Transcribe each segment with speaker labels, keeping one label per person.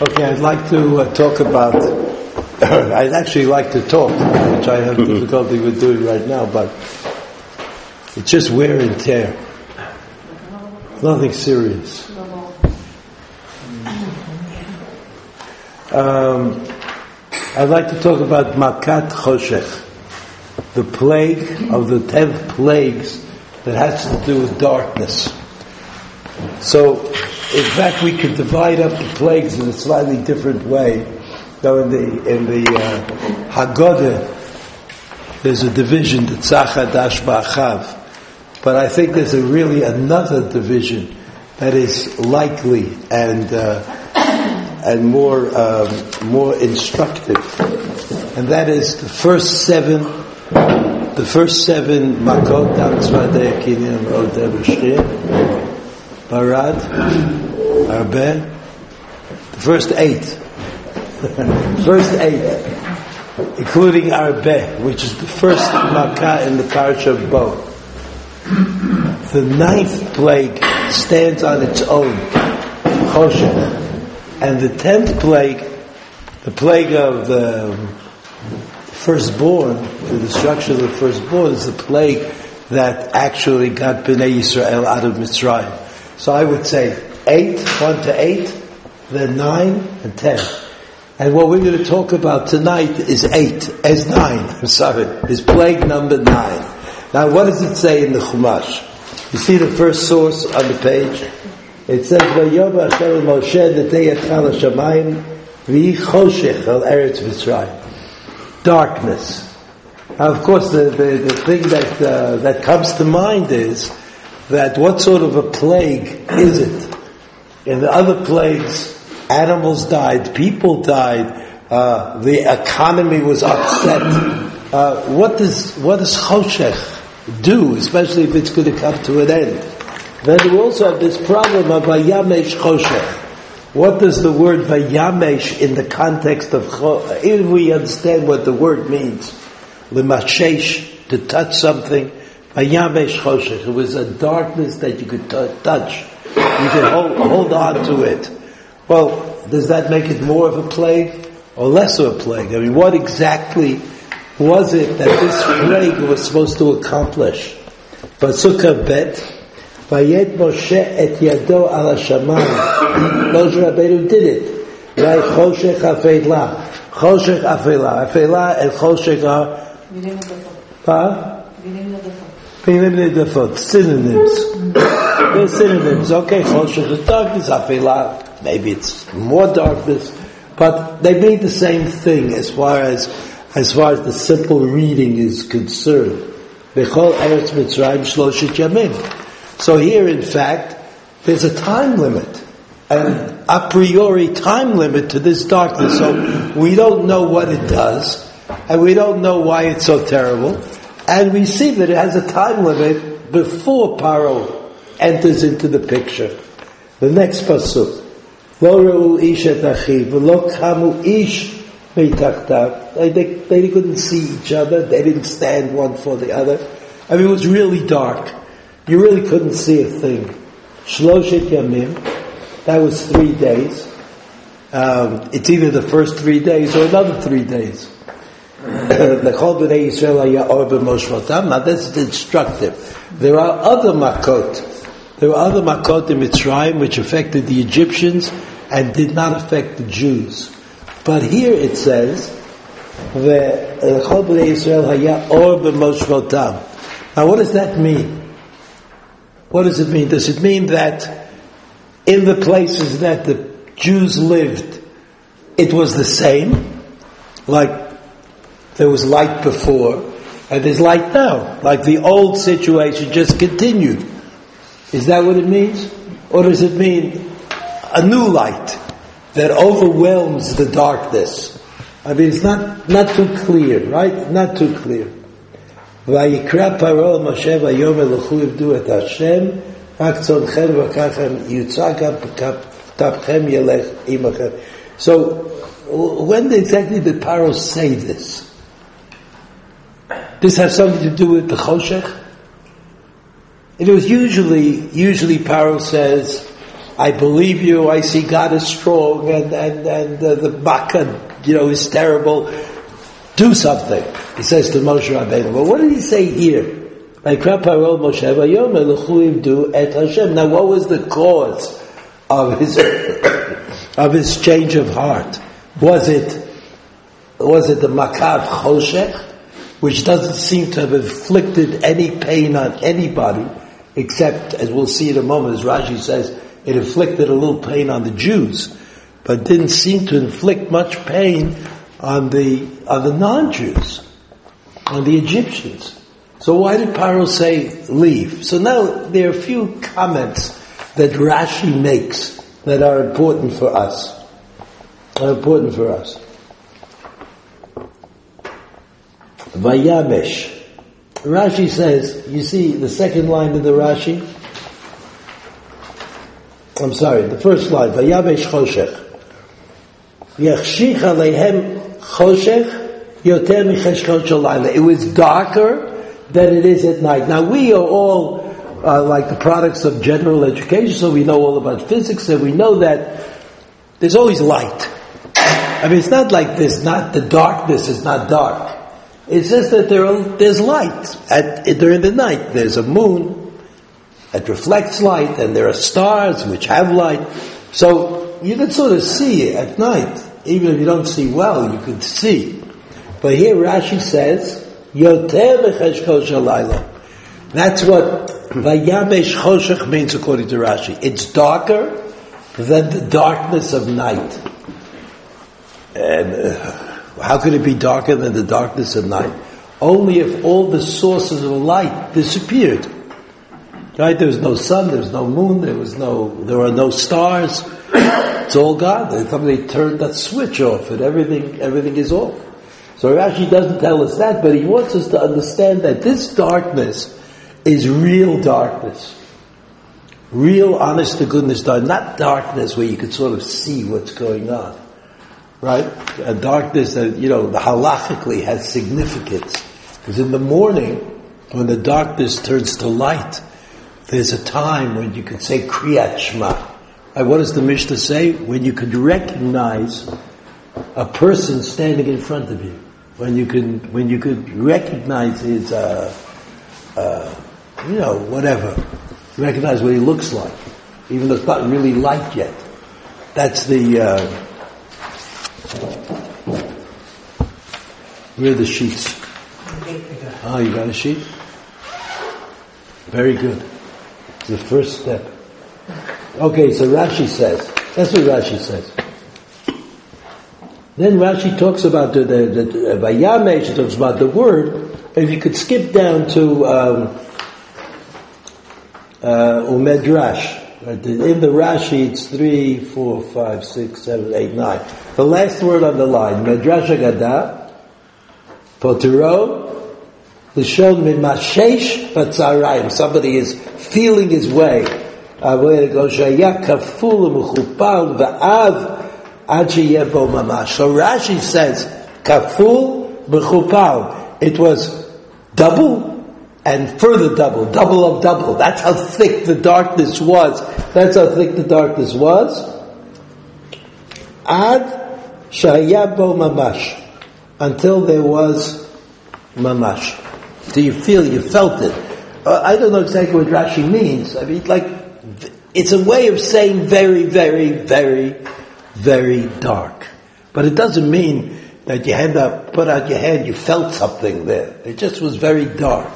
Speaker 1: Okay, I'd like to uh, talk about. I'd actually like to talk, which I have difficulty with doing right now, but it's just wear and tear. Nothing serious. Um, I'd like to talk about Makat Choshech, the plague of the ten plagues that has to do with darkness. So, in fact, we could divide up the plagues in a slightly different way. Though in the in the uh, Haggadah, there's a division that Tzachadash Ba'achav, but I think there's a really another division that is likely and uh, and more um, more instructive, and that is the first seven the first seven makot Barad, Arbe, the first eight. first eight, including Arbe, which is the first Makkah in the parish of Bo. The ninth plague stands on its own, Choshech. And the tenth plague, the plague of the firstborn, the destruction of the firstborn, is the plague that actually got Bnei Israel out of Mitzrayim. So I would say eight, one to eight, then nine and ten. And what we're going to talk about tonight is eight, as nine, I'm sorry, is plague number nine. Now what does it say in the Chumash? You see the first source on the page? It says, Vayom Hashem Moshe Netei Etchal HaShamayim V'yi Choshech Al Eretz Mitzrayim. Darkness. Now, of course, the, the, the thing that, uh, that comes to mind is that what sort of a plague is it? In the other plagues, animals died, people died, uh, the economy was upset. Uh, what does what does choshech do, especially if it's going to come to an end? Then we also have this problem of vayamesh choshech. What does the word vayamesh in the context of if we understand what the word means, limashesh to touch something Vayamesh choshech. It was a darkness that you could t- touch. You can hold, hold on to it. Well, does that make it more of a plague or less of a plague? I mean, what exactly was it that this plague was supposed to accomplish? Pasuk bet, Vayet Moshe et yado al hashamayim. Moshe Rabbeinu did it. Right? Choshech afela. Choshech afela. Afela and choshech are... Huh? synonyms. They're synonyms. Okay, Choshech is darkness, Afilah, maybe it's more darkness, but they mean the same thing as far as, as far as the simple reading is concerned. Bechol Eretz Mitzrayim Shloshet Yamim. So here, in fact, there's a time limit, an a priori time limit to this darkness. So we don't know what it does, and we don't know why it's so terrible. And we see that it has a time limit before Paro enters into the picture. The next pasuk. Lo re'u ish et achiv, lo kamu ish meitachtav. They, they, couldn't see each other. They didn't stand one for the other. I mean, it was really dark. You really couldn't see a thing. Shloshet yamim. That was three days. Um, it's either the first three days or another three days. B'nei Yisrael. Now that's instructive. There are other makot. There were other makot in Mitzrayim which affected the Egyptians and did not affect the Jews. But here it says, Yisrael haya'or b'moshvotam. Now what does that mean? What does it mean? Does it mean that in the places that the Jews lived, it was the same? Like there was light before, and there's light now. Like the old situation just continued. Is that what it means? Or does it mean a new light that overwhelms the darkness? I mean, it's not, not too clear, right? Not too clear. ויקרא פרעה משה ויאמר לכו עבדו את השם רק צונכם וככם יוצא גם כתבכם ילך עמכם. So, when exactly did Paro say this? This has something to do with the choshech. It was usually, usually Paro says, I believe you. I see God is strong, and and and uh, the Makkah, you know, is terrible. Do something. He says to Moshe Rabbeinu. Well, what did he say here? Now, what was the cause of his of his change of heart? Was it was it the makat choshech, which doesn't seem to have inflicted any pain on anybody, except as we'll see in a moment, as Rashi says, it inflicted a little pain on the Jews, but didn't seem to inflict much pain on the on the non-Jews, on the Egyptians. So why did Paro say leave? So now there are a few comments that Rashi makes that are important for us. Are important for us. Vayamesh. Rashi says, you see the second line of the Rashi? I'm sorry, the first line, Vayamesh Choshech. Yachshich aleihem Choshech yoter It was darker than it is at night. Now we are all uh, like the products of general education, so we know all about physics, and we know that there's always light. I mean, it's not like this, not the darkness is not dark. It's just that there are, there's light at, during the night. There's a moon that reflects light, and there are stars which have light. So you can sort of see at night, even if you don't see well, you can see. But here Rashi says. That's what Vayamesh Choshech means according to Rashi. It's darker than the darkness of night. And uh, how could it be darker than the darkness of night? Only if all the sources of light disappeared. Right? There was no sun, there was no moon, there was no, there were no stars. It's all gone. Somebody turned that switch off and everything, everything is off. So Rashi doesn't tell us that, but he wants us to understand that this darkness is real darkness. Real, honest to goodness darkness, not darkness where you could sort of see what's going on. Right? A darkness that, you know, the halachically has significance. Because in the morning, when the darkness turns to light, there's a time when you could say Kriyat Shema. Right, what does the Mishnah say? When you could recognize a person standing in front of you when you can when you could recognize his uh, uh, you know whatever recognize what he looks like even though it's not really light yet that's the uh, where are the sheets? Oh you got a sheet? Very good. It's the first step. Okay so Rashi says that's what Rashi says. Then Rashi talks about the, the, the Vayamesh, talks about the word. If you could skip down to um, uh, Umedrash, right? in the Rashi it's three, four, five, six, seven, eight, nine. The last word on the line, Medrash Agada, Potero, Lishon Mimashesh Batzarayim. Somebody is feeling his way. It goes, Shaya Kaful Mechupal. So Rashi says, kaful b'chupal. It was double and further double, double of double. That's how thick the darkness was. That's how thick the darkness was. Ad shayabo mamash. Until there was mamash. Do you feel, you felt it? Uh, I don't know exactly what Rashi means. I mean, like, it's a way of saying very, very, very very dark. But it doesn't mean that you had to put out your hand, you felt something there. It just was very dark.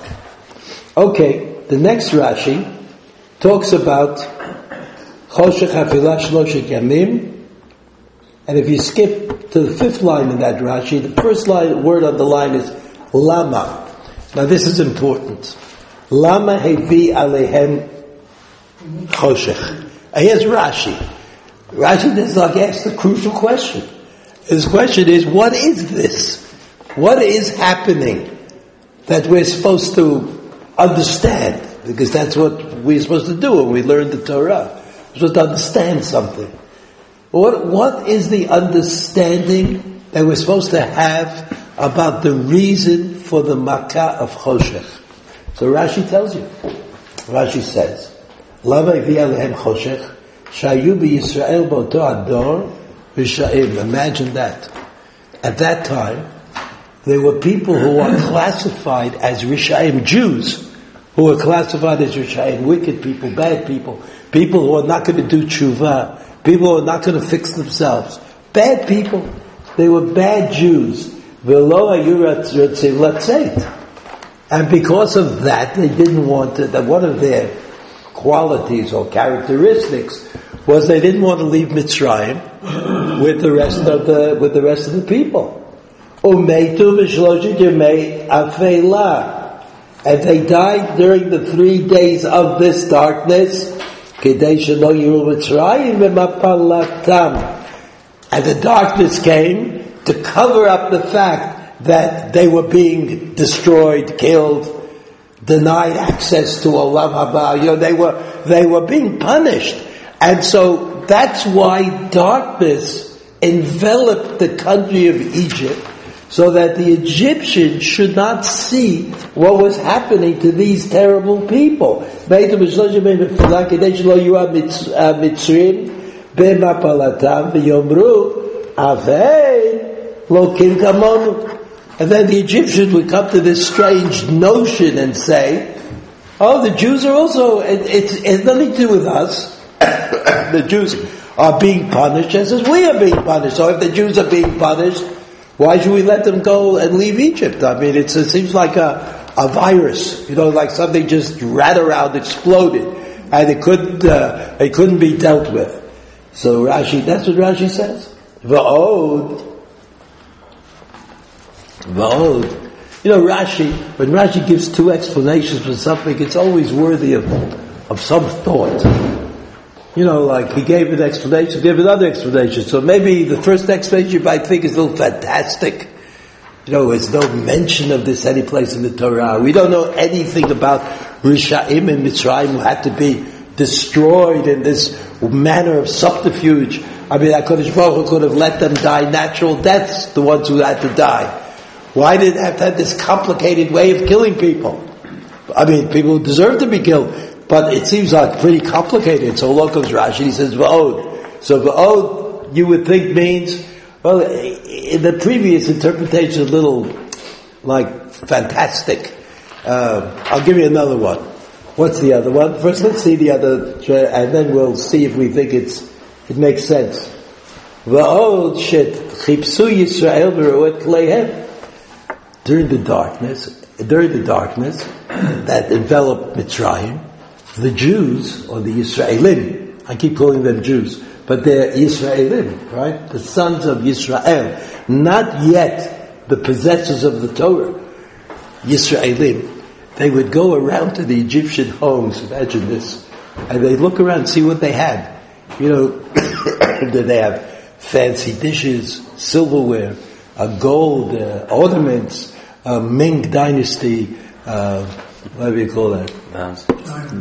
Speaker 1: Okay, the next Rashi talks about Choshech Hafilah Shloshet Yamim, and if you skip to the fifth line in that Rashi, the first line, word on the line is Lama. Now this is important. Lama hevi alehem choshech. Here's Rashi. Rashi does not ask the crucial question. His question is, what is this? What is happening that we're supposed to understand? Because that's what we're supposed to do when we learn the Torah. We're to understand something. What, what is the understanding that we're supposed to have about the reason for the Makkah of Choshech? So Rashi tells you. Rashi says, Lama Choshech Shayubi Yisrael Boto Ador Risha'im. Imagine that. At that time, there were people who were classified as Risha'im, Jews, who were classified as Risha'im, wicked people, bad people, people who are not going to do tshuva, people who are not going to fix themselves. Bad people. They were bad Jews. And because of that, they didn't want to, that one of their qualities or characteristics was they didn't want to leave Mitzrayim with the rest of the, with the rest of the people. And they died during the three days of this darkness. And the darkness came to cover up the fact that they were being destroyed, killed, denied access to Olam Haba. You know, they were, they were being punished. And so that's why darkness enveloped the country of Egypt so that the Egyptians should not see what was happening to these terrible people. Uh, and then the Egyptians would come to this strange notion and say, oh, the Jews are also, it, it, it has nothing to do with us. the Jews are being punished just as we are being punished. So if the Jews are being punished, why should we let them go and leave Egypt? I mean, it seems like a, a virus, you know, like something just ran around, exploded, and it couldn't, uh, it couldn't be dealt with. So Rashi, that's what Rashi says. Va'od, Va'od. You know, Rashi, when Rashi gives two explanations for something, it's always worthy of, of some thought. You know, like he gave an explanation, gave another explanation. So maybe the first explanation you might think is a little fantastic. You know, there's no mention of this any place in the Torah. We don't know anything about Risha'im and Mitzrayim who had to be destroyed in this manner of subterfuge. I mean, HaKadosh Baruch Hu could have let them die natural deaths, the ones who had to die. Why did they have to have this complicated way of killing people? I mean, people deserve to be killed. But it seems like pretty complicated. So along comes Rashi, he says Va'od. So Va'od, you would think means, well, in the previous interpretation, a little like fantastic. Uh, I'll give you another one. What's the other one? First, let's see the other, and then we'll see if we think it's it makes sense. Va'od shet chipsu Yisrael v'roet kleihem. During the darkness, during the darkness that enveloped Mitzrayim, the Jews, or the Israelim, I keep calling them Jews, but they're Israelim, right? The sons of Israel, not yet the possessors of the Torah, Israelim. They would go around to the Egyptian homes, imagine this, and they look around see what they had. You know, did they have fancy dishes, silverware, uh, gold, uh, ornaments, uh, Ming dynasty, uh, what do you call that?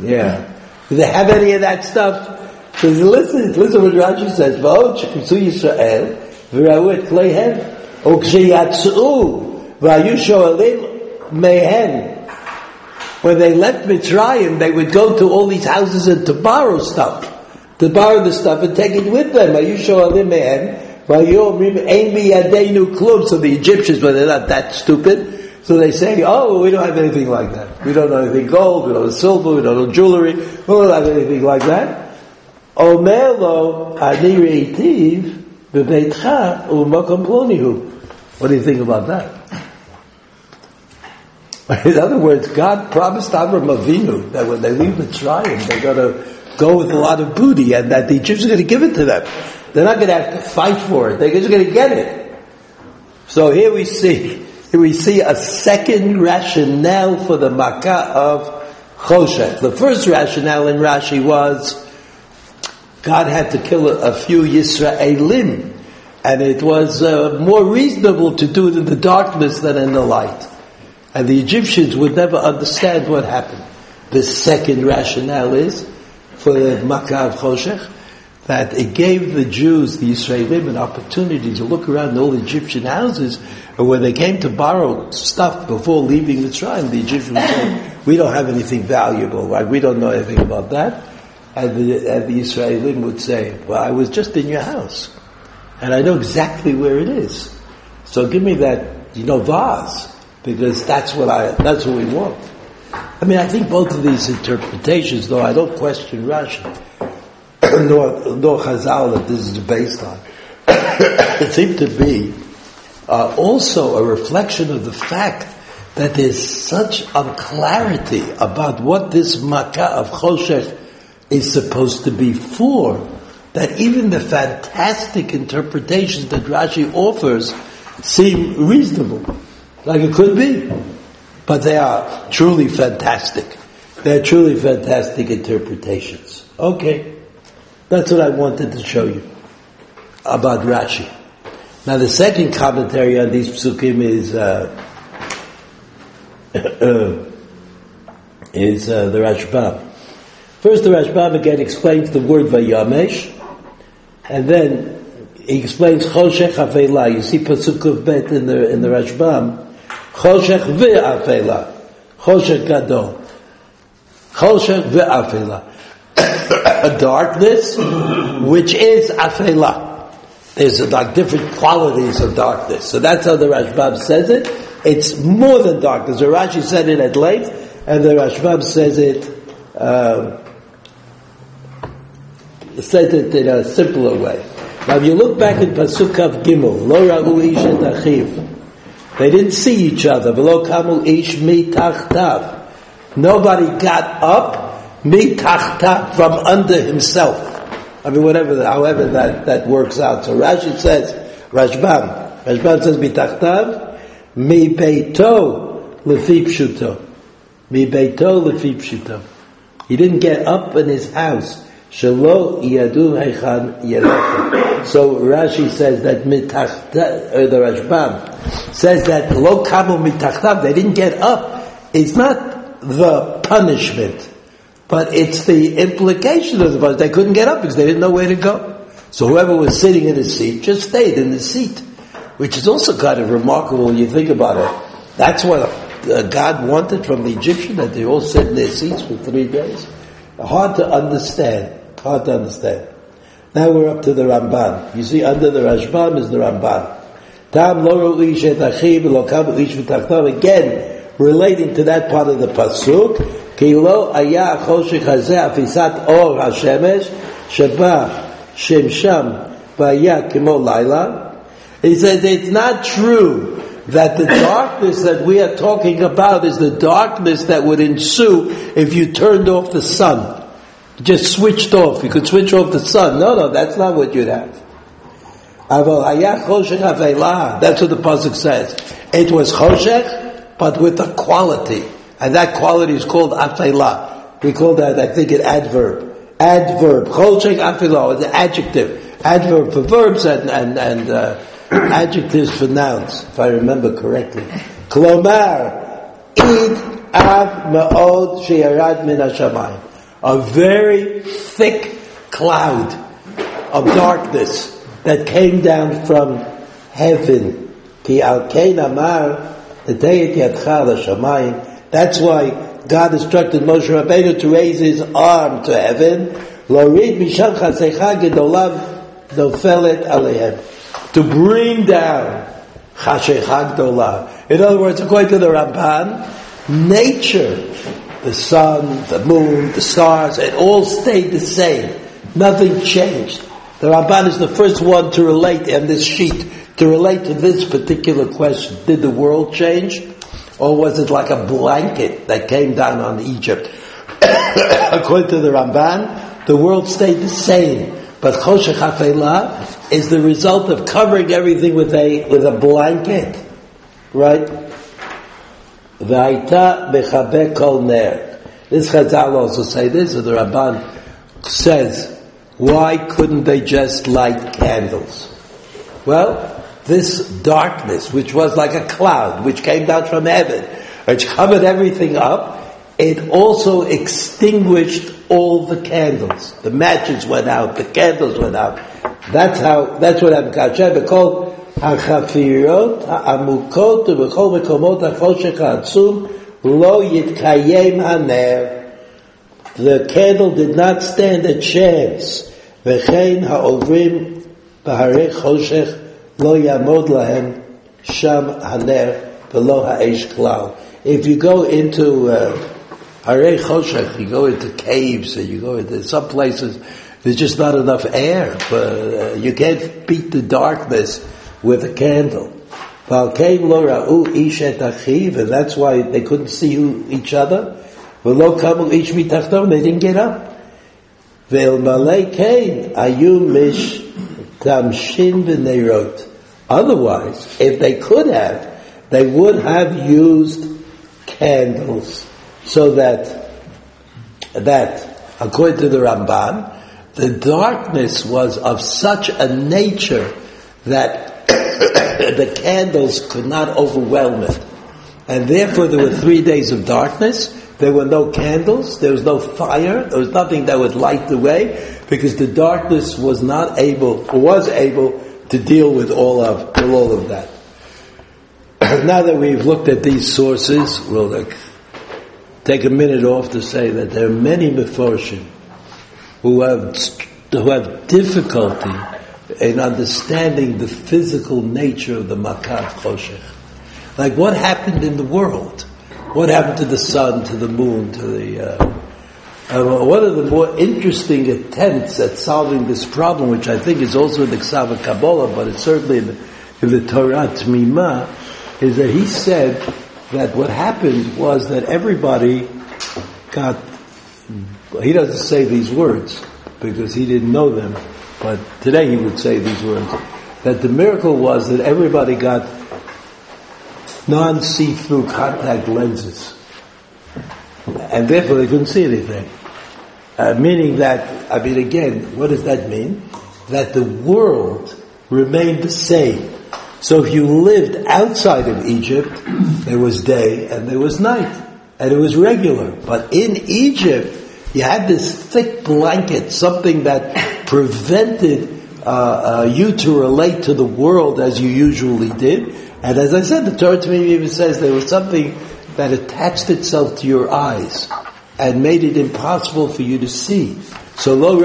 Speaker 1: Yeah. Do they have any of that stuff? So listen, listen what Rashi says. V'od shekimsu Yisrael v'ra'u et kleihem o ksheyatz'u v'ayu sho'alim mehen. When they left Mitzrayim, they would go to all these houses and to borrow stuff. To borrow the stuff and take it with them. Ayu sho'alim mehen. V'ayu omrim ein biyadenu klum. So the Egyptians, but they're not that stupid, so they say, oh, we don't have anything like that. We don't have anything gold, we don't have silver, we don't have jewelry, we don't have anything like that. Omelo ani reitiv bebeitcha umakom plonihu. What do you think about that? In other words, God promised Avram Avinu that when they leave Mitzrayim, they're going to go with a lot of booty and that the Egyptians are going to give it to them. They're not going to have to fight for it. They're just going to get it. So here we see we see a second rationale for the makkah of Choshech. The first rationale in Rashi was God had to kill a, a few Yisraelim, and it was uh, more reasonable to do it in the darkness than in the light. And the Egyptians would never understand what happened. The second rationale is for the makkah of Choshech that it gave the Jews, the Israelim, an opportunity to look around all Egyptian houses, and when they came to borrow stuff before leaving the tribe, the Egyptians say, we don't have anything valuable, right? We don't know anything about that. And the, and the Israelim would say, well, I was just in your house. And I know exactly where it is. So give me that, you know, vase. Because that's what I, that's what we want. I mean, I think both of these interpretations, though I don't question Rashi, nor, nor Chazal that this is based on, it seem to be also a reflection of the fact that there's such unclarity about what this Makkah of Choshech is supposed to be for, that even the fantastic interpretations that Rashi offers seem reasonable, like it could be. But they are truly fantastic. They're truly fantastic interpretations. Okay. That's what I wanted to show you about Rashi. Now the second commentary on these psukim is uh, is uh, the Rashbam. First, the Rashbam again explains the word Vayamesh, and then he explains Choshech Afela. You see pasuk bet in the in the Rashbam. Choshech ve'afela. Choshech gadol. Choshech ve'afela. A darkness, which is afela. There's like different qualities of darkness. So that's how the Rashbam says it. It's more than darkness. The Rashi said it at length, and the Rashbam says it, um, says it in a simpler way. Now if you look back in Pasuk of Gimel, Lo Ra'u Ish et Achiv, they didn't see each other. Below Kamul ish mi tachtav. Nobody got up mi tachtav from under himself. I mean, whatever, however that, that works out. So Rashi says, Rashbam, Rashbam says mi tachtav, mi beito lefi pshuto. Mi beito lefi pshuto. He didn't get up in his house. Shalo yadu. So Rashi says that mitachta, or the Rashbam says that lo kamu mitachtav, they didn't get up. It's not the punishment, but it's the implication of the punishment. They couldn't get up because they didn't know where to go. So whoever was sitting in his seat just stayed in the seat, which is also kind of remarkable when you think about it. That's what uh, God wanted from the Egyptian, that they all sit in their seats for three days. Hard to understand. Hard to understand. Now we're up to the Ramban. You see, under the Rashbam is the Ramban. Again, relating to that part of the pasuk. Ki lo aya choshech hazeh afisat or hashemesh sheba shemsham v'aya kimo laila. He says it's not true that the darkness that we are talking about is the darkness that would ensue if you turned off the sun just switched off. You could switch off the sun. No, no, that's not what you'd have. That's what the pasuk says. It was choshech, but with a quality, and that quality is called afela. We call that, I think, an adverb. Adverb. Choshech afela is an adjective. Adverb for verbs and and, and uh, adjectives for nouns, if I remember correctly. Klomar, id av ma'od sheyarad min hashamayim a very thick cloud of darkness that came down from heaven. That's why God instructed Moshe Rabbeinu to raise his arm to heaven. To bring down In other words, according to the Ramban, nature the sun, the moon, the stars, it all stayed the same. Nothing changed. The Ramban is the first one to relate in this sheet, to relate to this particular question. Did the world change? Or was it like a blanket that came down on Egypt? According to the Ramban, the world stayed the same. But Choshech HaFeilah is the result of covering everything with a, with a blanket. Right? V'aita mechabe kol ner. This Chazal also say this, or the Ramban says, why couldn't they just light candles? Well, this darkness, which was like a cloud, which came down from heaven, which covered everything up, it also extinguished all the candles. The matches went out, the candles went out. That's how, that's what Hashem called החפירות העמוקות ובכל מקומות החושך העצום לא יתקיים הנר. the candle did not stand a chance. V'chein ha'ovrim b'harei choshech lo yamod lahem sham haner v'lo ha'esh klal. If you go into uh, harei choshech, you go into caves, and you go into some places, there's just not enough air. uh, you can't beat the darkness with a candle. And that's why they couldn't see each other. ולא קמו איש מתחתו, they didn't get up. ואלמלא כן, היו Gamshin B'neirot. Otherwise, if they could have, they would have used candles so that, that, according to the Ramban, the darkness was of such a nature that the candles could not overwhelm it. And therefore there were three days of darkness. There were no candles. There was no fire. There was nothing that would light the way because the darkness was not able, was able, to deal with all of, with all of that. now that we've looked at these sources, we'll like, take a minute off to say that there are many Meforshim who have, who have difficulty in understanding the physical nature of the Makat Choshech. Like what happened in the world? What happened to the sun, to the moon, to the... Uh, uh, one of the more interesting attempts at solving this problem, which I think is also in the Ksava Kabbalah, but it's certainly in the, in the Torah Tmima, is that he said that what happened was that everybody got, he doesn't say these words because he didn't know them, but today he would say these words, that the miracle was that everybody got non-see-through contact lenses. And therefore they couldn't see anything. Uh, meaning that, I mean again, what does that mean? That the world remained the same. So if you lived outside of Egypt, there was day and there was night. And it was regular. But in Egypt, you had this thick blanket, something that prevented uh, uh, you to relate to the world as you usually did. And as I said, the Torah Tmima even says there was something that attached itself to your eyes and made it impossible for you to see. So lo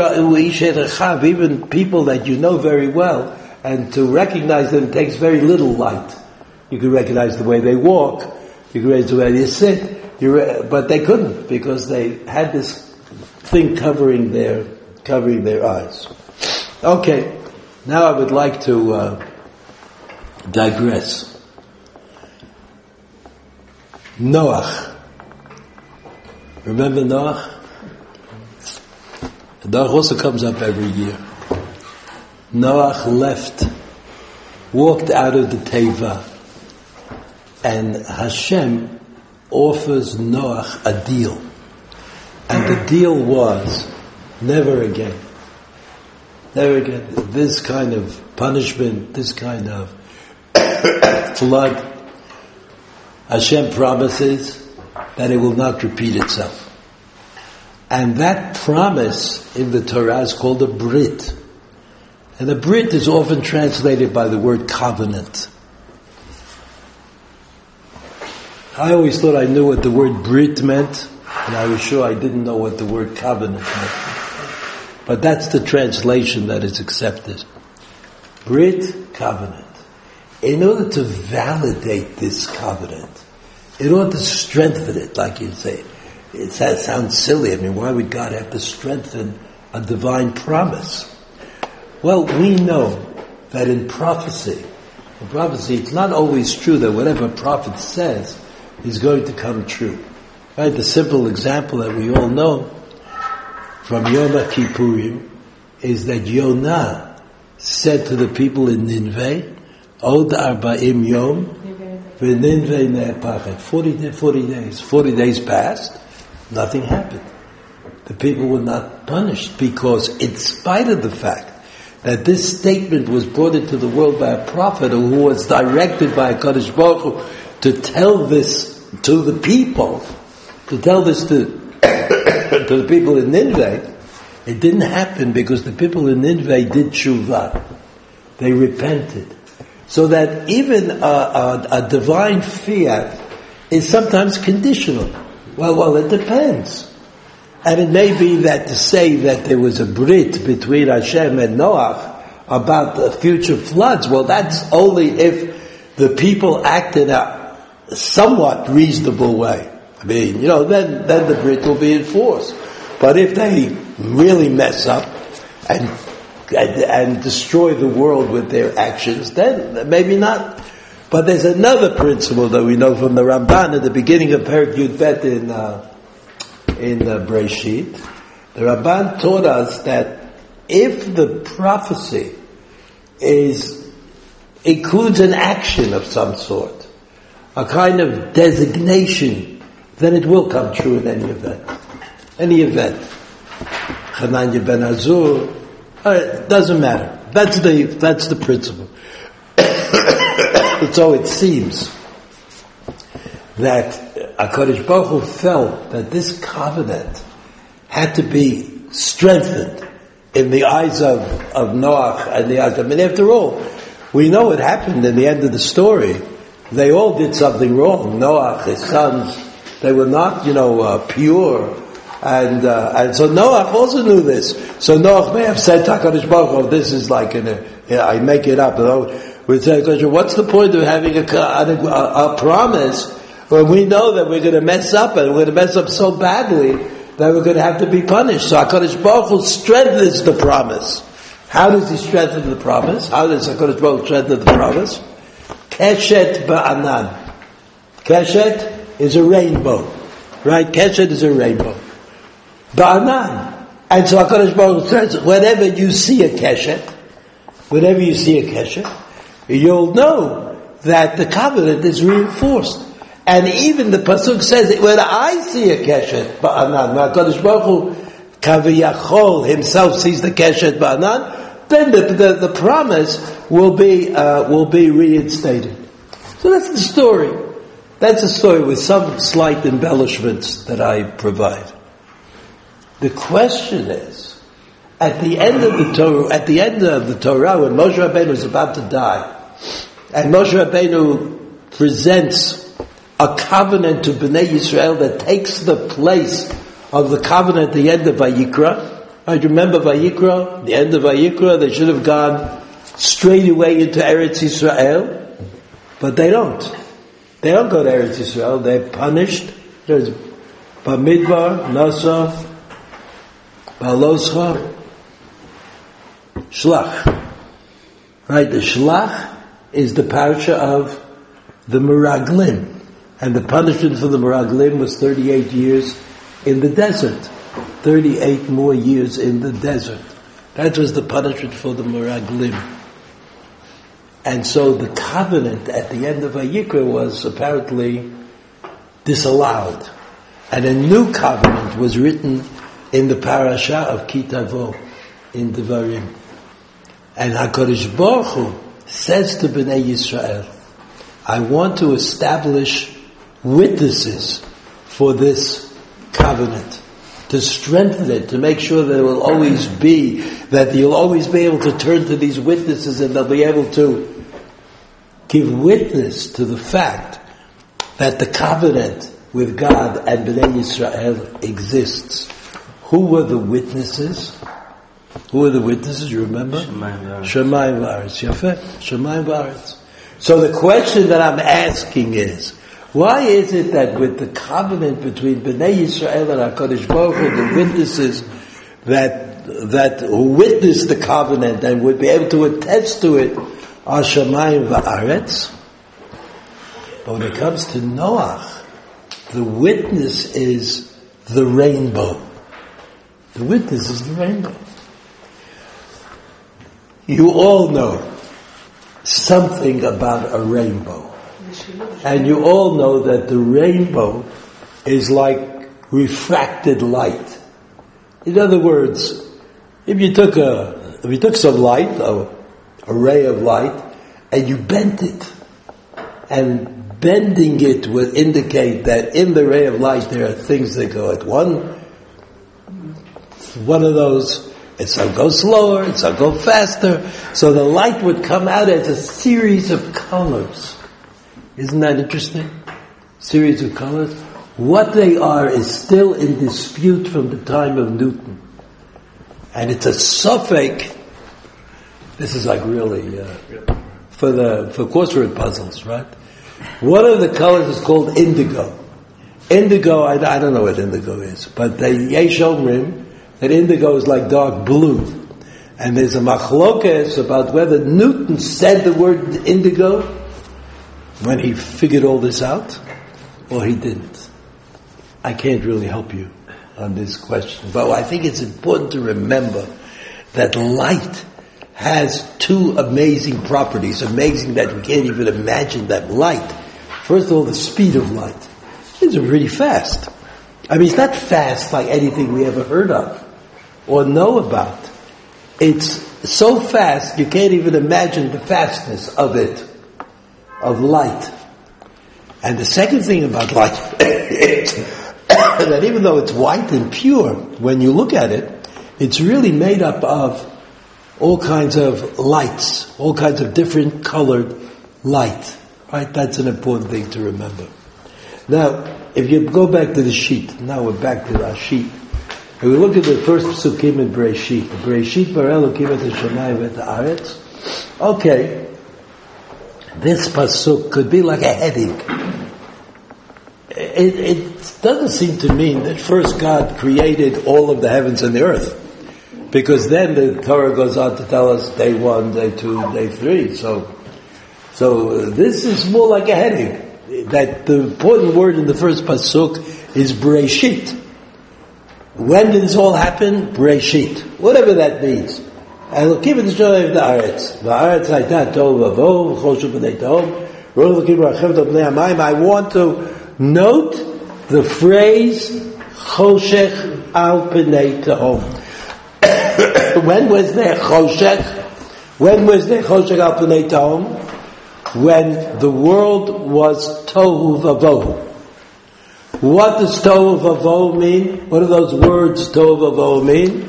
Speaker 1: even people that you know very well, and to recognize them takes very little light. You can recognize the way they walk, you can recognize the way they sit, re- but they couldn't because they had this thing covering their covering their eyes. Okay, now I would like to uh, digress. Noach. Remember Noach? Noach also comes up every year. Noach left, walked out of the Teva, and Hashem offers Noach a deal. And the deal was never again. Never again. This kind of punishment, this kind of flood, Hashem promises that it will not repeat itself. And that promise in the Torah is called a Brit. And a Brit is often translated by the word covenant. I always thought I knew what the word Brit meant, and I was sure I didn't know what the word covenant meant. But that's the translation that is accepted. Brit, covenant. In order to validate this covenant, in order to strengthen it, like you say, it sounds silly. I mean, why would God have to strengthen a divine promise? Well, we know that in prophecy, in prophecy, it's not always true that whatever a prophet says is going to come true. Right? The simple example that we all know from Yom Kippurim is that Yonah said to the people in Nineveh, Od Arba'im Yom, V'Ninveh Ne'epachet. 40, 40 days. 40 days passed, nothing happened. The people were not punished because in spite of the fact that this statement was brought into the world by a prophet who was directed by HaKadosh Baruch to tell this to the people, to tell this to, to the people in Nineveh, it didn't happen because the people in Nineveh did tshuva. They repented. So that even a, a, a divine fiat is sometimes conditional. Well, well, it depends. And it may be that to say that there was a brit between Hashem and Noach about the future floods, well, that's only if the people acted a somewhat reasonable way. I mean, you know, then, then the brit will be enforced. But if they really mess up and, and, destroy the world with their actions, then maybe not. But there's another principle that we know from the Ramban at the beginning of Perek Yud Bet in, uh, in uh. The Ramban taught us that if the prophecy is, includes an action of some sort, a kind of designation, then it will come true in any event. Any event. Hananya ben Azur, uh, doesn't matter. That's the, that's the principle. so it seems that HaKadosh Baruch Hu felt that this covenant had to be strengthened in the eyes of, of Noach and the eyes I mean, after all, we know what happened in the end of the story. They all did something wrong. Noach, his sons, they were not, you know, uh, pure. And, uh, and so Noah also knew this. So Noah may have said to HaKadosh Baruch Hu, this is like, in a, yeah, I make it up. You know, we say, what's the point of having a, a, a promise when we know that we're going to mess up and we're going to mess up so badly that we're going to have to be punished? So HaKadosh Baruch strengthens the promise. How does he strengthen the promise? How does HaKadosh Baruch strengthen the promise? Keshet ba'anan. Keshet is a rainbow. Right? Keshet is a rainbow. Ba'anan. And so HaKadosh Baruch Hu says, whenever you see a keshet, whenever you see a keshet, you'll know that the covenant is reinforced. And even the pasuk says, that when I see a keshet ba'anan, HaKadosh Baruch Hu, Kaviyachol himself sees the keshet ba'anan, then the, the, the promise will be, uh, will be reinstated. So that's the story. That's the story with some slight embellishments that I provide. The question is, at the end of the Torah, at the end of the Torah, when Moshe Rabbeinu is about to die, and Moshe Rabbeinu presents a covenant to Bnei Yisrael that takes the place of the covenant at the end of Vayikra. I remember Vayikra, the end of Vayikra, they should have gone straight away into Eretz Yisrael, but they don't. They don't go to Eretz Yisrael, they're punished. There's Bamidbar, Nasa, Baloscha, Shlach. Right, the Shlach is the parasha of the Meraglim. And the punishment for the Meraglim was 38 years in the desert. 38 more years in the desert. That was the punishment for the Meraglim. And so the covenant at the end of Vayikra was apparently disallowed. And a new covenant was written in the parasha of Ki Tavo in Devarim. And HaKadosh Baruch Hu says to Bnei Yisrael, I want to establish witnesses for this covenant, to strengthen it, to make sure that it will always be, that you'll always be able to turn to these witnesses and they'll be able to give witness to the fact that the covenant with God and Bnei Yisrael exists. Who were the witnesses? Who were the witnesses? You remember? Shemayim Varetz. Yafet. Shemayim Varetz. So the question that I'm asking is, why is it that with the covenant between Bnei Yisrael and HaKadosh Baruch Hu, the witnesses that, that who witnessed the covenant and would be able to attest to it are Shemayim Va'aretz? But when it comes to Noach, the witness is the rainbow. The witness is the rainbow. You all know something about a rainbow. And you all know that the rainbow is like refracted light. In other words, if you took a, if you took some light, a, a ray of light, and you bent it, and bending it would indicate that in the ray of light there are things that go at one, one of those it's some go slower, it's some go faster. So the light would come out as a series of colors. Isn't that interesting? Series of colors. What they are is still in dispute from the time of Newton. And it's a suffix. This is like really, uh, for the, for crossword puzzles, right? One of the colors is called indigo. Indigo, I, I don't know what indigo is, but the Yesh Omrim, that indigo is like dark blue. And there's a machlokes about whether Newton said the word indigo when he figured all this out, or he didn't. I can't really help you on this question, but I think it's important to remember that light has two amazing properties, amazing that we can't even imagine that light. First of all, the speed of light. It's really fast. I mean, it's not fast like anything we ever heard of or know about. It's so fast you can't even imagine the fastness of it, of light. And the second thing about light is that even though it's white and pure, when you look at it, it's really made up of all kinds of lights, all kinds of different colored light. Right? That's an important thing to remember. Now, if you go back to the sheet, now we're back to our sheet. If we look at the first psukim in Breshit, Breshit bar Elokim et Hashemayim et Haaretz. Okay, this pasuk could be like a heading. It, it doesn't seem to mean that first God created all of the heavens and the earth because then the Torah goes on to tell us day one, day two, day three. So, so this is more like a heading. That the important word in the first pasuk is Breshit. When did this all happen? Breshit. Whatever that means. Elokim et Hashem ha'aretz. Ha'aretz hayta tov v'vov, choshu b'nei tov. Elokim rachem tov b'nei hamayim. I want to note the phrase choshech al b'nei tehom. when was there choshech? When was there choshech al pnei tahom? When the world was tohu vavohu. What does tohu vavohu mean? What do those words tohu vavohu mean?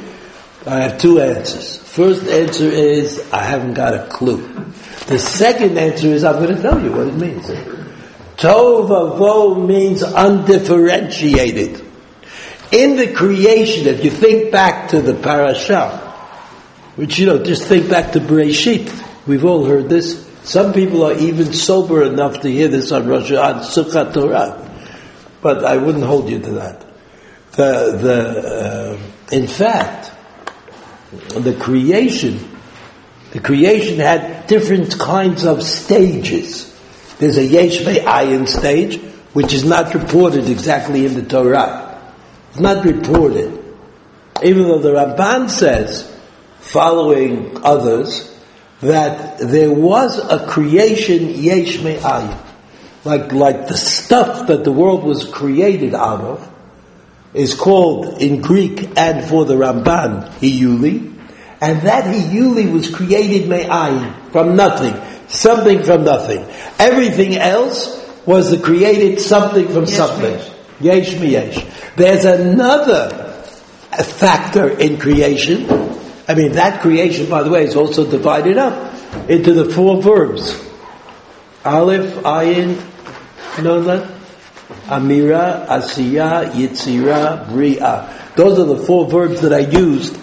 Speaker 1: I have two answers. First answer is I haven't got a clue. The second answer is I'm going to tell you what it means. Tohu vavohu means undifferentiated in the creation, if you think back to the parasha, which you know, just think back to Bereshit. We've all heard this. Some people are even sober enough to hear this on Rosh on Sukkot Torah, but I wouldn't hold you to that. The the uh, in fact, the creation, the creation had different kinds of stages. There's a Yesh Ayin stage, which is not reported exactly in the Torah. It's not reported. Even though the Ramban says, following others, that there was a creation yesh me'ayin. Like, like the stuff that the world was created out of is called in Greek and for the Ramban, Hiyuli. And that Hiyuli was created me'ayin, from nothing. Something from nothing. Everything else was the created something from yesh something. Yesh yesh. There's another factor in creation. I mean, that creation, by the way, is also divided up into the four verbs. Aleph, Ayin, Nona, Amira, Asiya, Yitzira, Bria. Those are the four verbs that I used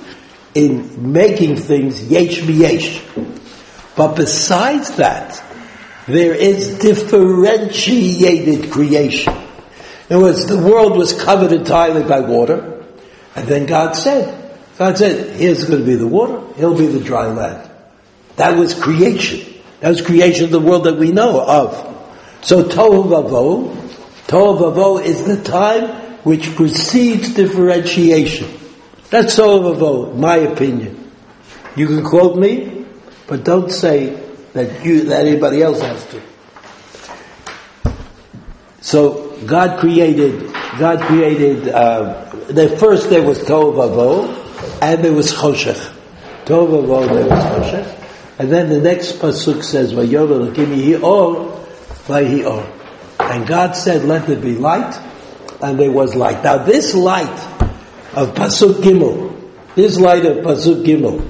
Speaker 1: in making things yesh yesh. But besides that, there is differentiated creation. In other words, the world was covered entirely by water, and then God said, God said, here's going to be the water, he'll be the dry land. That was creation. That was creation of the world that we know of. So Tohu Vavo, Tohu Vavo is the time which precedes differentiation. That's Tohu Vavo, my opinion. You can quote me, but don't say that you, that anybody else has to. So God created, God created, uh, the first there was Tov Avo, and there was Choshech. Tov Avo, there was Choshech. And then the next Pasuk says, Vayovel Lakimi Or, And God said, let there be light, and there was light. Now this light of Pasuk Gimel, this light of Pasuk Gimel,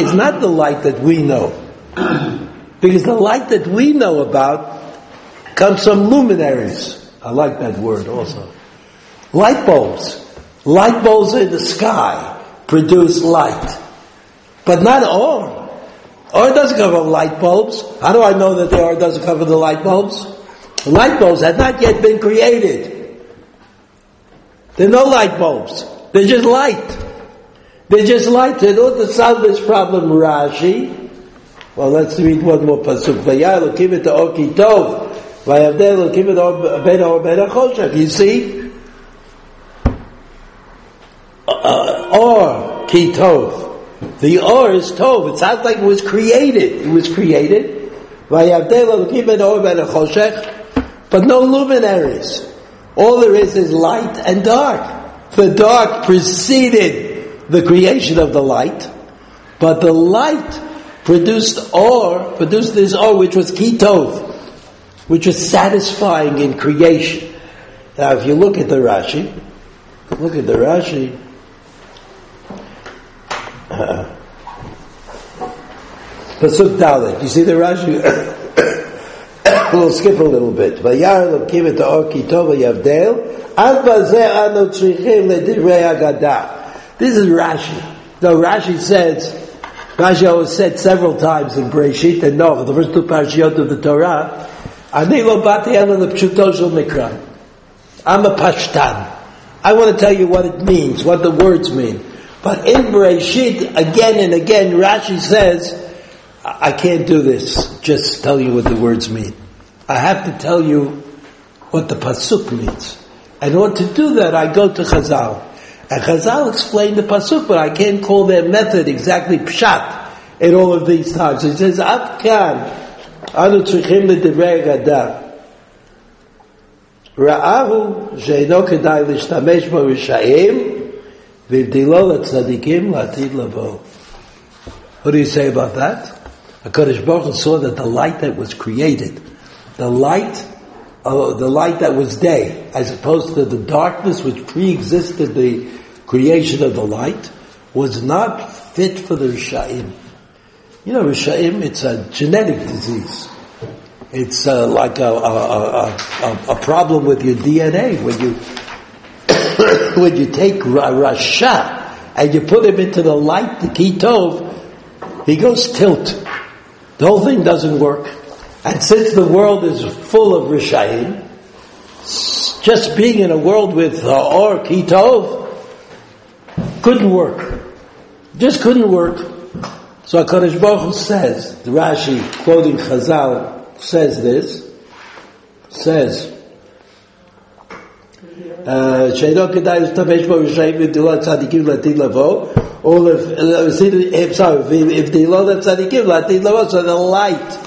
Speaker 1: is not the light that we know. Because the light that we know about comes from luminaries. I like that word also. Light bulbs. Light bulbs in the sky produce light. But not or. Or doesn't cover light bulbs. How do I know that the or doesn't cover the light bulbs? The light bulbs have not yet been created. There are no light bulbs. They're just light. They're just light. They don't solve this problem, Rashi. Well, let's read one more pasuk. Vayar lokim et oki tov. Vayavdel lokim et or achoshech. You see? Uh, or ki tov. The or is tov. It sounds like it was created. It was created. But no luminaries. All there is is light and dark. The dark preceded the creation of the light, but the light produced or, produced this or which was ketov, which was satisfying in creation. Now if you look at the Rashi, look at the Rashi, Pasuk Dalet, you see the Rashi? we'll skip a little bit. Vayar lokim et or kitov yavdel, ad bazeh anu tzrichim ledivrei agadah. This is Rashi. Though Rashi says, Rashi always said several times in Breshit and no, the first two parashiyot of the Torah, Ani lo bati ela lepshuto shel mikra. I'm a pashtan. I want to tell you what it means, what the words mean. But in Breshit, again and again, Rashi says, I can't do this, just tell you what the words mean. I have to tell you what the pasuk means. And in order to do that, I go to Chazal. And Chazal explained the pasuk, but I can't call their method exactly pshat in all of these times. He says, "Ab kan anu tzrichim l'divrei gada." Ra'ahu she'eno kedai l'shtamesh bo l'atid lavo. What do you say about that? HaKadosh Baruch Hu saw that the light that was created, the light uh, the light that was day, as opposed to the darkness which pre-existed the creation of the light, was not fit for the Rishaim. You know, Rishaim, it's a genetic disease. It's uh, like a, a, a, a, problem with your DNA when you when you take Rasha and you put him into the light, the Kitov, he goes tilt. The whole thing doesn't work. And since the world is full of Rishayim, just being in a world with uh, Or Kitov couldn't work. Just couldn't work. So HaKadosh Baruch Hu says, the Rashi quoting Chazal says this, says, שאינו כדאי להשתמש בו רשעים ובדילו צדיקים לעתיד לבוא, or if, sorry, if דילו לצדיקים לעתיד לבוא, so the light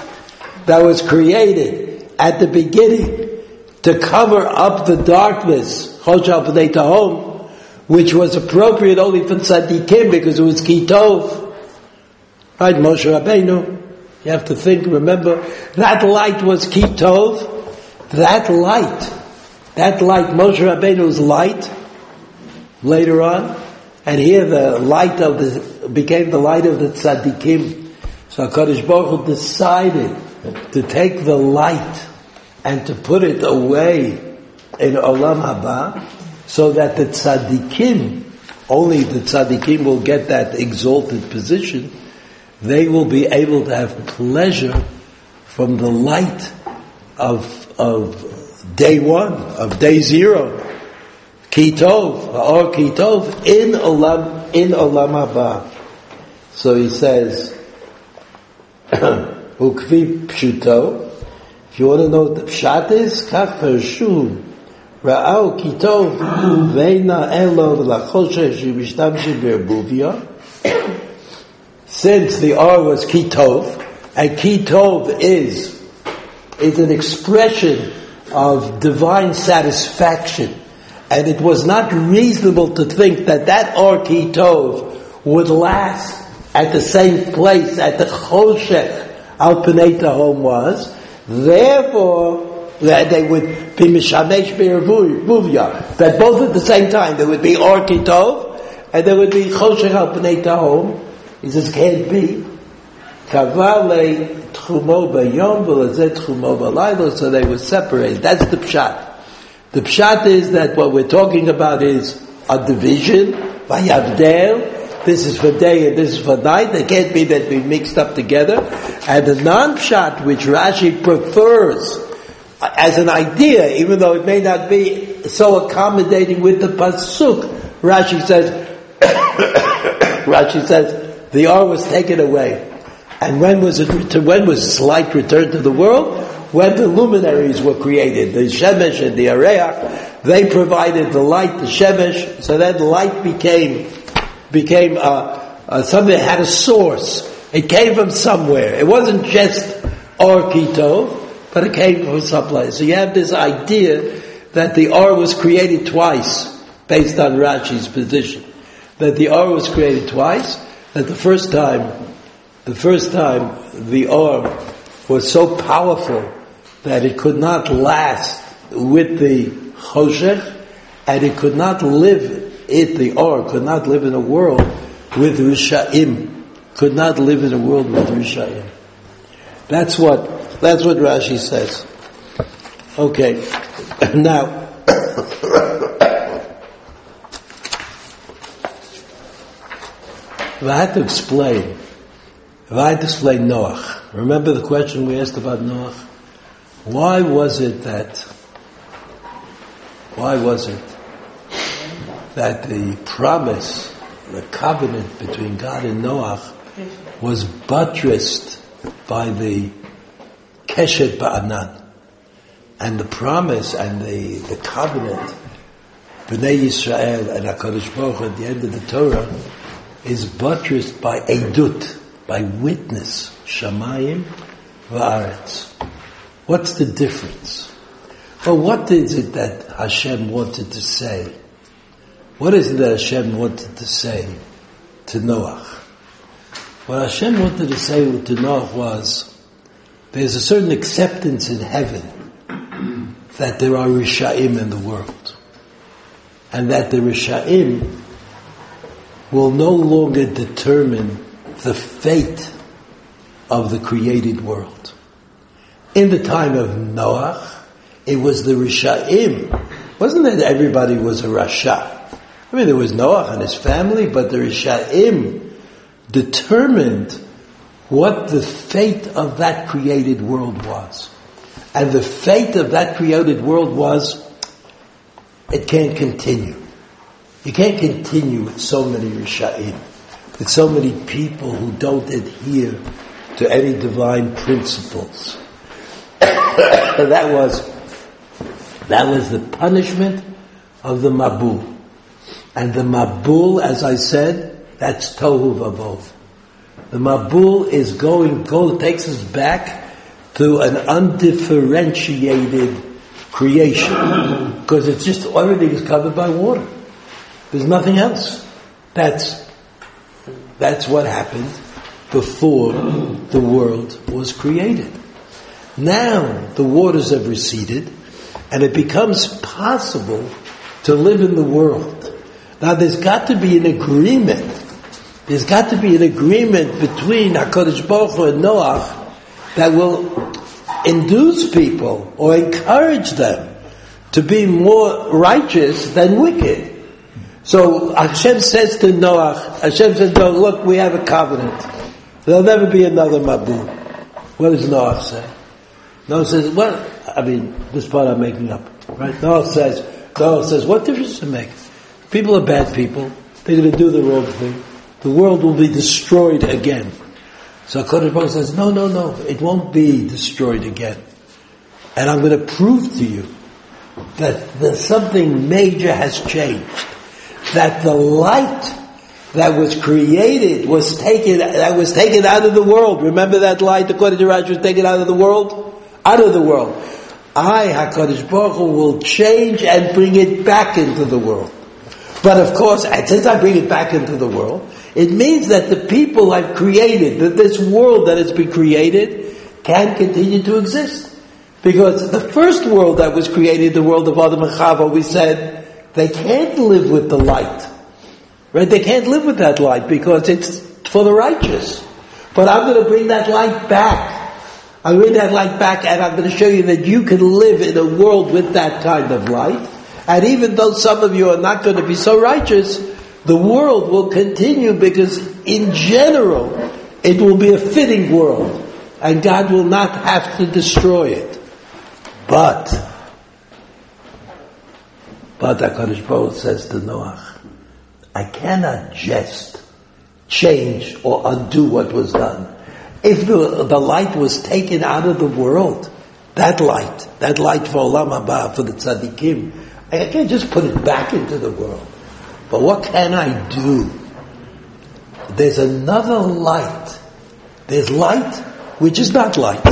Speaker 1: that was created at the beginning to cover up the darkness, home, which was appropriate only for tzaddikim because it was kitov. Right, Moshe Rabbeinu. You have to think, remember, that light was kitov. That light, that light, Moshe Rabbeinu's light, later on, and here the light of the, became the light of the tzaddikim. So HaKadosh Baruch Hu decided to take the light and to put it away in Olam Haba, so that the tzaddikim, only the tzaddikim will get that exalted position, they will be able to have pleasure from the light of, of day one, of day zero. Kitov, or Kitov, in Olam, in Olam Haba. So he says, Ukvi pshuto. If you want to know what the pshat is, kach pershu. Ra'au kitov veina elo v'lachoshe shibishtamshi berbuvia. Since the R was kitov, and kitov is, is an expression of divine satisfaction, and it was not reasonable to think that that R kitov would last at the same place, at the choshech, Al home was. Therefore, that they would be Mishamesh Be'ervuvya. That both at the same time, there would be Or Kitov, and there would be Choshech Al home. He says, can't be. Kavale Tchumo Bayom, Velazet Tchumo Balaylo, so they were separated. That's the Pshat. The pshat is that what we're talking about is a division, vayavdel, this is for day and this is for night. They can't be that be mixed up together. And the non-pshat, which Rashi prefers as an idea, even though it may not be so accommodating with the pasuk, Rashi says, Rashi says, the R was taken away. And when was it, when was light returned to the world? when the luminaries were created, the Shemesh and the Areach, they provided the light, the Shemesh, so that light became, became, uh, uh, something that had a source. It came from somewhere. It wasn't just Or Kitov, but it came from someplace. So you have this idea that the Or was created twice, based on Rashi's position. That the Or was created twice, that the first time, the first time the Or was so powerful that it could not last with the choshech, and it could not live, it, the or, could not live in a world with Risha'im, could not live in a world with Risha'im. That's what, that's what Rashi says. Okay, now, I have to explain, if I to Noach, remember the question we asked about Noach? Why was it that, why was it that the promise, the covenant between God and Noah was buttressed by the Keshet Ba'anan? And the promise and the, the covenant, Bnei Yisrael and HaKadosh Baruch at the end of the Torah, is buttressed by Edut, by witness, Shamayim Va'aretz. What's the difference? Well, what is it that Hashem wanted to say? What is it that Hashem wanted to say to Noah? What Hashem wanted to say to Noah was, there's a certain acceptance in heaven that there are Risha'im in the world. And that the Risha'im will no longer determine the fate of the created world. In the time of Noah, it was the Risha'im. Wasn't it everybody was a Rasha? I mean, there was Noah and his family, but the Risha'im determined what the fate of that created world was. And the fate of that created world was, it can't continue. You can't continue with so many Risha'im, so many people who don't adhere to any divine principles. that was that was the punishment of the Mabul. And the Mabul, as I said, that's Tohu Vavov. The Mabul is going, go, takes us back to an undifferentiated creation. Because it's just, everything is covered by water. There's nothing else. That's, that's what happened before the world was created. Now the waters have receded and it becomes possible to live in the world. Now there's got to be an agreement. There's got to be an agreement between HaKadosh Baruch Hu and Noah that will induce people or encourage them to be more righteous than wicked. So Hashem says to Noah, Hashem says, no, look, we have a covenant. There'll never be another Mabul. What does Noah say? Noah says, well, I mean, this part I'm making up, right? Noah says, Noah says, what difference does it make? People are bad people. They're going to do the wrong thing. The world will be destroyed again. So Kadosh Baruch says, no, no, no, it won't be destroyed again. And I'm going to prove to you that, that something major has changed. That the light that was created was taken, that was taken out of the world. Remember that light, according to Rashi, was taken out of the world? out of the world. I, HaKadosh Baruch Hu, will change and bring it back into the world. But of course, since I bring it back into the world, it means that the people I've created, that this world that has been created, can continue to exist. Because the first world that was created, the world of Adam and Chava, we said, they can't live with the light. Right? They can't live with that light because it's for the righteous. But I'm going to bring that light back I bring that light back and I'm going to show you that you can live in a world with that kind of light. And even though some of you are not going to be so righteous, the world will continue because in general, it will be a fitting world and God will not have to destroy it. But, but HaKadosh Baruch says to Noach, I cannot just change or undo what was done. If the, the light was taken out of the world, that light, that light for Olam Haba, for the tzaddikim, I can't just put it back into the world. But what can I do? There's another light. There's light which is not light.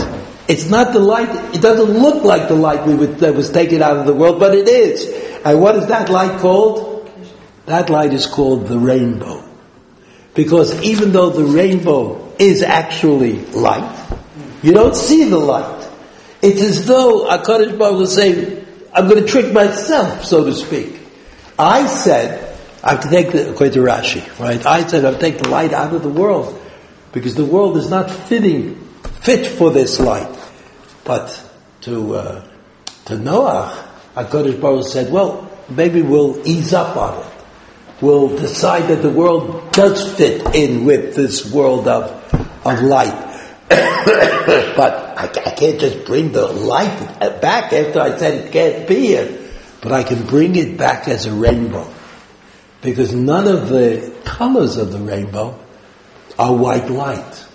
Speaker 1: It's not the light, it doesn't look like the light would, that was taken out of the world, but it is. And what is that light called? That light is called the rainbow. Because even though the rainbow is actually light, you don't see the light. It's as though HaKadosh Baruch was saying, I'm going to trick myself, so to speak. I said, I have to take the, according to Rashi, right? I said I'll take the light out of the world because the world is not fitting, fit for this light. But to, uh, to Noah, HaKadosh Baruch said, well, maybe we'll ease up on it We'll decide that the world does fit in with this world of, of light. but I, I, can't just bring the light back after I said it can't be here. But I can bring it back as a rainbow. Because none of the colors of the rainbow are white light.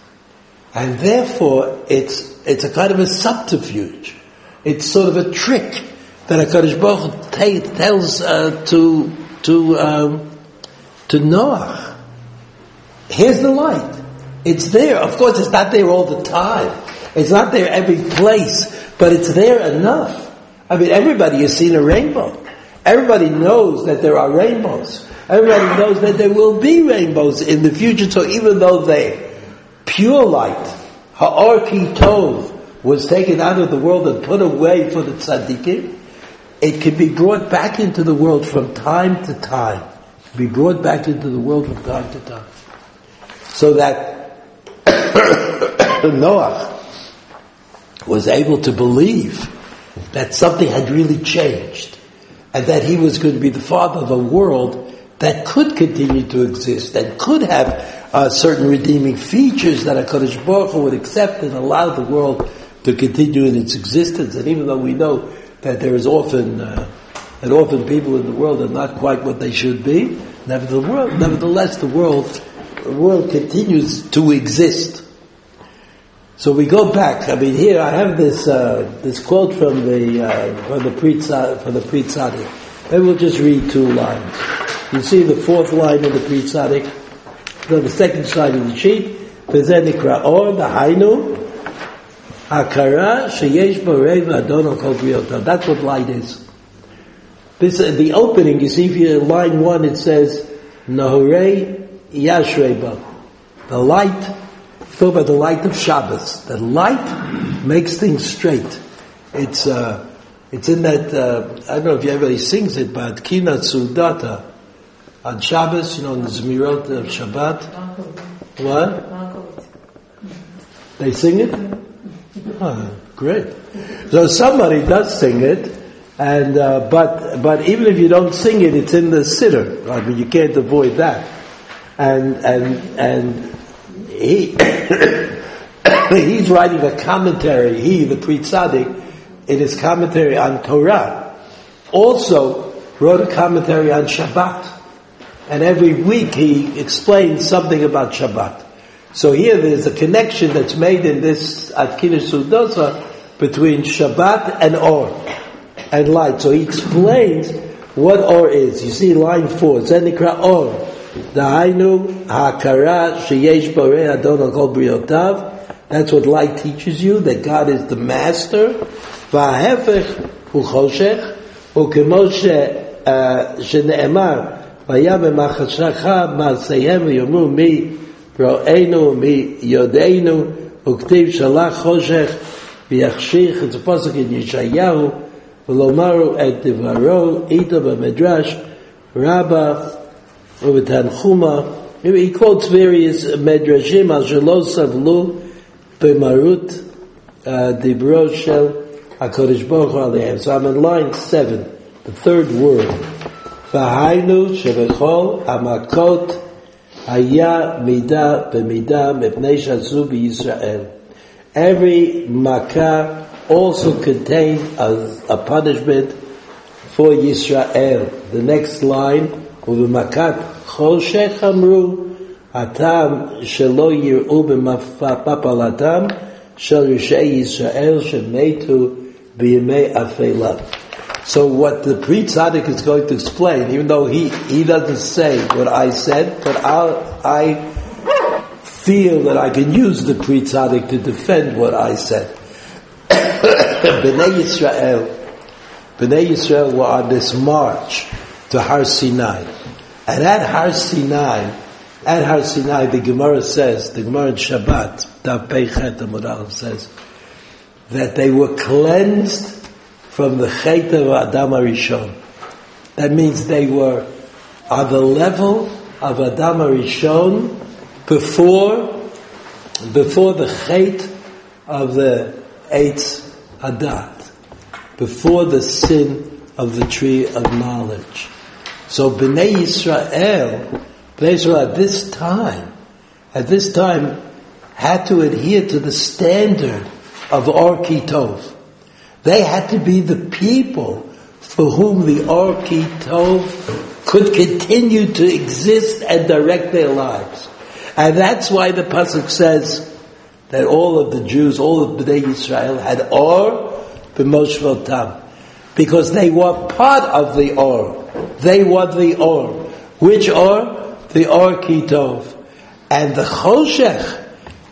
Speaker 1: And therefore, it's, it's a kind of a subterfuge. It's sort of a trick that HaKadosh Baruch tells uh, to, to um, to Noah. Here's the light. It's there. Of course, it's not there all the time. It's not there every place, but it's there enough. I mean, everybody has seen a rainbow. Everybody knows that there are rainbows. Everybody knows that there will be rainbows in the future. So even though they pure light, ha'or ki tov, was taken out of the world and put away for the tzaddikim, it can be brought back into the world from time to time be brought back into the world from time to time. So that Noah was able to believe that something had really changed and that he was going to be the father of a world that could continue to exist and could have uh, certain redeeming features that HaKadosh Baruch would accept and allow the world to continue in its existence. And even though we know that there is often uh, and often people in the world are not quite what they should be. Nevertheless, nevertheless the world, the world continues to exist. So we go back. I mean, here I have this uh, this quote from the uh, from the Pri from the Pri Maybe we'll just read two lines. You see the fourth line of the Pri Tzaddik, the second side of the sheet. V'zenikra or the Hainu Hakara sheyesh b'rei v'adon kol That's what light is. This, uh, the opening, you see if you line one, it says, Nahorei Yashreba. The light, talk about the light of Shabbos. The light makes things straight. It's, uh, it's in that, uh, I don't know if everybody sings it, but Kina Sudata. On Shabbos, you know, in the Zmirot of Shabbat. What? They sing it? Oh, great. So somebody does sing it, and uh, but but even if you don't sing it, it's in the siddur. I mean, you can't avoid that. And and and he he's writing a commentary. He, the Pri Tzaddik, in his commentary on Torah, also wrote a commentary on Shabbat. And every week he explains something about Shabbat. So here there's a connection that's made in this Atkina Sudosa between Shabbat and Or and light. So he explains what or is. You see line four, Zenikra or. Dahainu hakara sheyesh borei adon al kol briotav. That's what light teaches you, that God is the master. V'ahefech hu choshech, וכמו שנאמר, והיה במחשך מעשיהם ויאמרו מי רואינו, מי יודענו, וכתיב שלח חושך ויחשיך, it's a pasuk in Yeshayahu, ולומרו את דברו איתו במדרש רבה ובתנחומה he quotes various medrashim al שלא סבלו במרות uh, Dibro Shel HaKadosh Baruch Hu Alehem. So I'm in line seven, the third word. V'hainu shebechol amakot haya mida b'mida mepnei shazu b'Yisrael. Every makkah also contained a, a punishment for Yisrael. The next line, ובמכת חושך אמרו, הטעם שלא יראו במפלתם של רשעי ישראל שמתו בימי אפלה. So what the Pri Tzaddik is going to explain, even though he, he doesn't say what I said, but I'll, I feel that I can use the Pri Tzaddik to defend what I said. Bnei Yisrael, Bnei Yisrael were on this march to Har Sinai. And at Har Sinai, at Har Sinai, the Gemara says, the Gemara in Shabbat, Daf Peichet Amudal says, that they were cleansed from the Chet of Adam Arishon. That means they were on the level of Adam Arishon before, before the Chet of the Eitz Hadat, before the sin of the tree of knowledge. So Bnei Yisrael, Bnei Yisrael at this time, at this time, had to adhere to the standard of Or Kitov. They had to be the people for whom the Or could continue to exist and direct their lives. And that's why the Pasuk says that all of the Jews, all of Bnei Yisrael had Or b'moshvel tam. Because they were part of the Or. They were the Or. Which Or? The Or Kitov. And the Choshech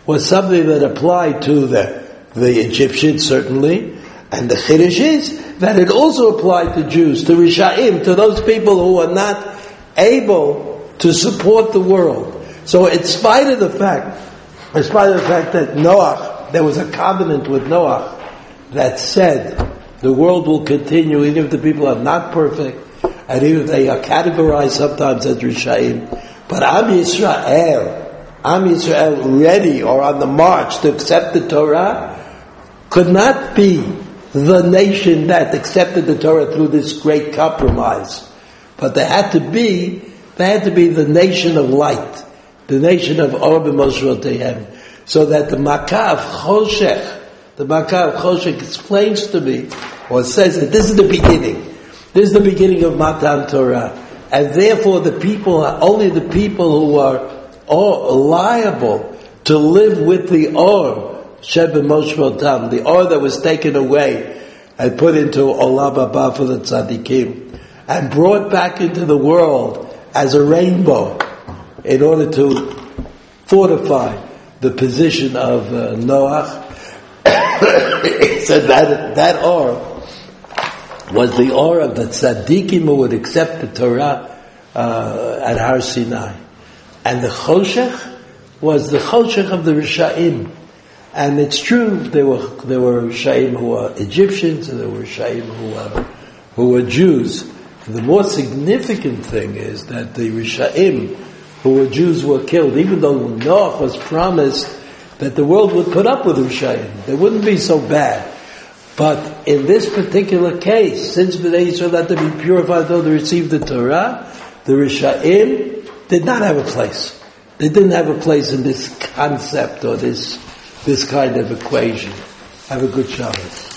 Speaker 1: was something that applied to the, the Egyptians, certainly. And the Chiddush is that it also applied to Jews, to Rishaim, to those people who are not able to support the world. So in spite of the fact, in spite of the fact that Noah, there was a covenant with Noah that said the world will continue even if the people are not perfect, and even if they are categorized sometimes as Rishaim. But Am Yisrael, Am Yisrael ready or on the march to accept the Torah could not be the nation that accepted the Torah through this great compromise. But they had to be, they had to be the nation of light, the nation of Or B'Moshe so that the Makkah of Choshech, the Makkah of Choshech explains to me, or says that this is the beginning. This is the beginning of Matan Torah. And therefore the people, are only the people who are liable to live with the Or, Tam, the oil that was taken away and put into Olam Haba for the Tzaddikim, and brought back into the world as a rainbow in order to fortify the position of uh, Noah. said that, that Or was the aura of the tzaddikim who would accept the Torah uh, at Har Sinai. And the choshech was the choshech of the Risha'im. And it's true, there were, there were Risha'im who were Egyptians, and there were Risha'im who were, who were Jews. And the more significant thing is that the Risha'im who were Jews were killed, even though Noah was promised that the world would put up with Risha'im. They wouldn't be so bad. But in this particular case, since Bnei Yisrael had to be purified though they received the Torah, the Risha'im did not have a place. They didn't have a place in this concept or this, this kind of equation. Have a good Shabbos.